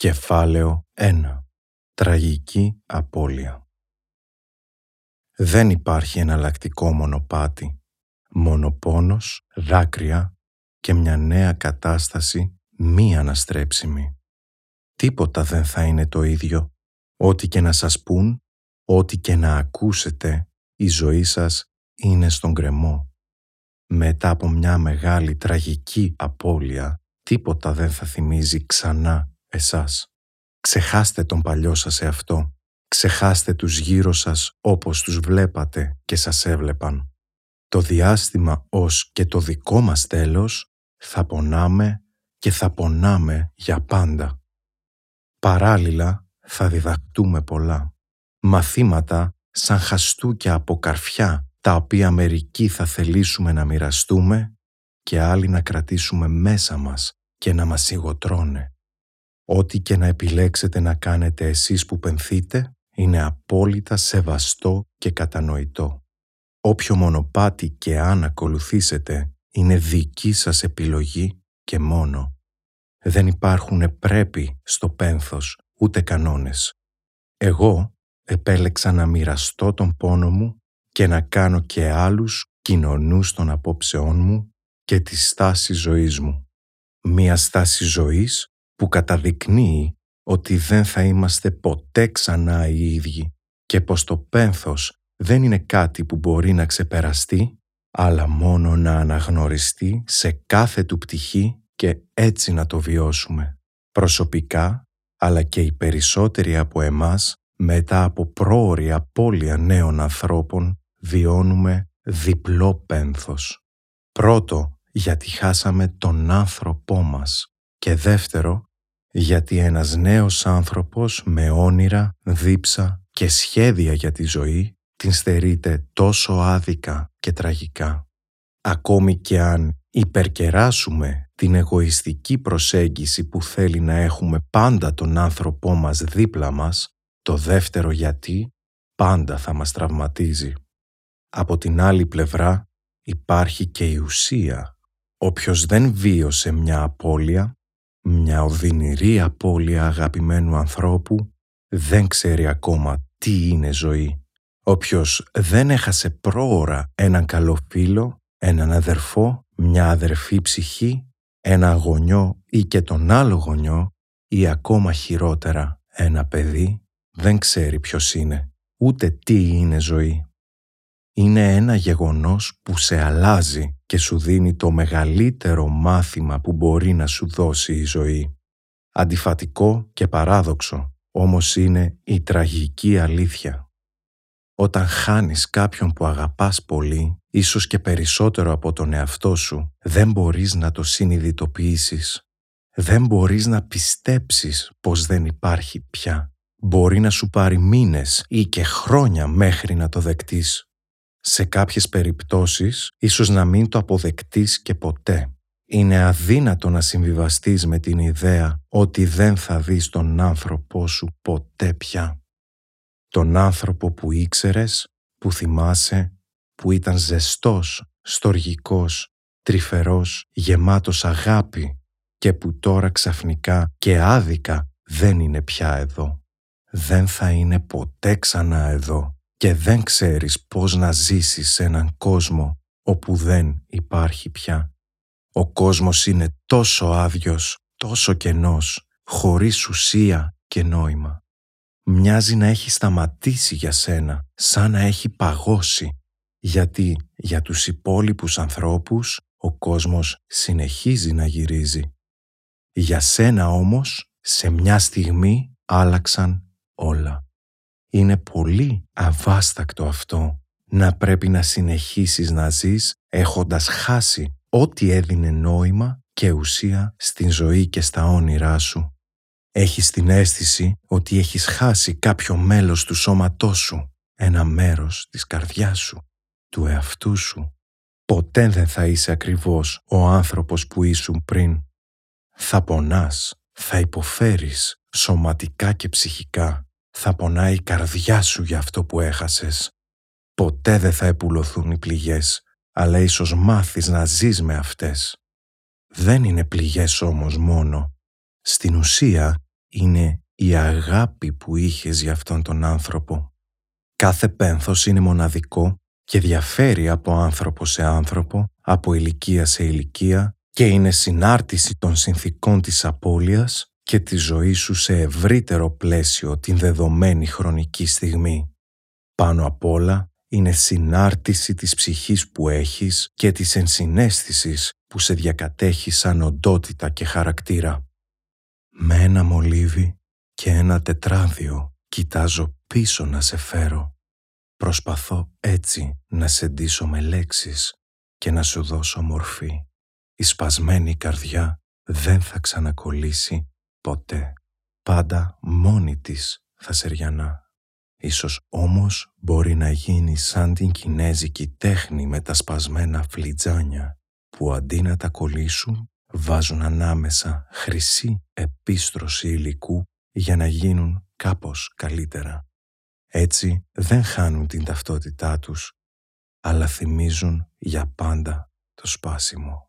Κεφάλαιο 1. Τραγική απώλεια Δεν υπάρχει εναλλακτικό μονοπάτι. Μόνο πόνος, δάκρυα και μια νέα κατάσταση μη αναστρέψιμη. Τίποτα δεν θα είναι το ίδιο. Ό,τι και να σας πούν, ό,τι και να ακούσετε, η ζωή σας είναι στον κρεμό. Μετά από μια μεγάλη τραγική απώλεια, τίποτα δεν θα θυμίζει ξανά εσάς. Ξεχάστε τον παλιό σας εαυτό. Ξεχάστε τους γύρω σας όπως τους βλέπατε και σας έβλεπαν. Το διάστημα ως και το δικό μας τέλος θα πονάμε και θα πονάμε για πάντα. Παράλληλα θα διδαχτούμε πολλά. Μαθήματα σαν χαστούκια από καρφιά τα οποία μερικοί θα θελήσουμε να μοιραστούμε και άλλοι να κρατήσουμε μέσα μας και να μας σιγοτρώνε. Ό,τι και να επιλέξετε να κάνετε εσείς που πενθείτε είναι απόλυτα σεβαστό και κατανοητό. Όποιο μονοπάτι και αν ακολουθήσετε είναι δική σας επιλογή και μόνο. Δεν υπάρχουν πρέπει στο πένθος ούτε κανόνες. Εγώ επέλεξα να μοιραστώ τον πόνο μου και να κάνω και άλλους κοινωνούς των απόψεών μου και της στάσης ζωής μου. Μία στάση ζωής που καταδεικνύει ότι δεν θα είμαστε ποτέ ξανά οι ίδιοι και πως το πένθος δεν είναι κάτι που μπορεί να ξεπεραστεί, αλλά μόνο να αναγνωριστεί σε κάθε του πτυχή και έτσι να το βιώσουμε. Προσωπικά, αλλά και οι περισσότεροι από εμάς, μετά από πρόορη απώλεια νέων ανθρώπων, βιώνουμε διπλό πένθος. Πρώτο, γιατί χάσαμε τον άνθρωπό μας και δεύτερο, γιατί ένας νέος άνθρωπος με όνειρα, δίψα και σχέδια για τη ζωή την στερείται τόσο άδικα και τραγικά. Ακόμη και αν υπερκεράσουμε την εγωιστική προσέγγιση που θέλει να έχουμε πάντα τον άνθρωπό μας δίπλα μας, το δεύτερο γιατί πάντα θα μας τραυματίζει. Από την άλλη πλευρά υπάρχει και η ουσία. Όποιος δεν βίωσε μια απώλεια μια οδυνηρή απώλεια αγαπημένου ανθρώπου δεν ξέρει ακόμα τι είναι ζωή. Όποιος δεν έχασε πρόωρα έναν καλό φίλο, έναν αδερφό, μια αδερφή ψυχή, ένα γονιό ή και τον άλλο γονιό ή ακόμα χειρότερα ένα παιδί, δεν ξέρει ποιος είναι, ούτε τι είναι ζωή είναι ένα γεγονός που σε αλλάζει και σου δίνει το μεγαλύτερο μάθημα που μπορεί να σου δώσει η ζωή. Αντιφατικό και παράδοξο, όμως είναι η τραγική αλήθεια. Όταν χάνεις κάποιον που αγαπάς πολύ, ίσως και περισσότερο από τον εαυτό σου, δεν μπορείς να το συνειδητοποιήσεις. Δεν μπορείς να πιστέψεις πως δεν υπάρχει πια. Μπορεί να σου πάρει μήνες ή και χρόνια μέχρι να το δεκτείς σε κάποιες περιπτώσεις ίσως να μην το αποδεκτείς και ποτέ. Είναι αδύνατο να συμβιβαστείς με την ιδέα ότι δεν θα δεις τον άνθρωπό σου ποτέ πια. Τον άνθρωπο που ήξερες, που θυμάσαι, που ήταν ζεστός, στοργικός, τρυφερός, γεμάτος αγάπη και που τώρα ξαφνικά και άδικα δεν είναι πια εδώ. Δεν θα είναι ποτέ ξανά εδώ και δεν ξέρεις πώς να ζήσεις σε έναν κόσμο όπου δεν υπάρχει πια. Ο κόσμος είναι τόσο άδειος, τόσο κενός, χωρίς ουσία και νόημα. Μοιάζει να έχει σταματήσει για σένα, σαν να έχει παγώσει, γιατί για τους υπόλοιπους ανθρώπους ο κόσμος συνεχίζει να γυρίζει. Για σένα όμως, σε μια στιγμή άλλαξαν όλα. Είναι πολύ αβάστακτο αυτό να πρέπει να συνεχίσεις να ζεις έχοντας χάσει ό,τι έδινε νόημα και ουσία στην ζωή και στα όνειρά σου. Έχεις την αίσθηση ότι έχεις χάσει κάποιο μέλος του σώματός σου, ένα μέρος της καρδιάς σου, του εαυτού σου. Ποτέ δεν θα είσαι ακριβώς ο άνθρωπος που ήσουν πριν. Θα πονάς, θα υποφέρεις σωματικά και ψυχικά θα πονάει η καρδιά σου για αυτό που έχασες. Ποτέ δεν θα επουλωθούν οι πληγές, αλλά ίσως μάθεις να ζεις με αυτές. Δεν είναι πληγές όμως μόνο. Στην ουσία είναι η αγάπη που είχες για αυτόν τον άνθρωπο. Κάθε πένθος είναι μοναδικό και διαφέρει από άνθρωπο σε άνθρωπο, από ηλικία σε ηλικία και είναι συνάρτηση των συνθήκων της απώλειας και τη ζωή σου σε ευρύτερο πλαίσιο την δεδομένη χρονική στιγμή. Πάνω απ' όλα είναι συνάρτηση της ψυχής που έχεις και της ενσυναίσθησης που σε διακατέχει σαν οντότητα και χαρακτήρα. Με ένα μολύβι και ένα τετράδιο κοιτάζω πίσω να σε φέρω. Προσπαθώ έτσι να σε ντύσω με λέξεις και να σου δώσω μορφή. Η σπασμένη καρδιά δεν θα ξανακολλήσει ποτέ. Πάντα μόνη της θα σεριανά. Ίσως όμως μπορεί να γίνει σαν την κινέζικη τέχνη με τα σπασμένα φλιτζάνια που αντί να τα κολλήσουν βάζουν ανάμεσα χρυσή επίστρωση υλικού για να γίνουν κάπως καλύτερα. Έτσι δεν χάνουν την ταυτότητά τους, αλλά θυμίζουν για πάντα το σπάσιμο.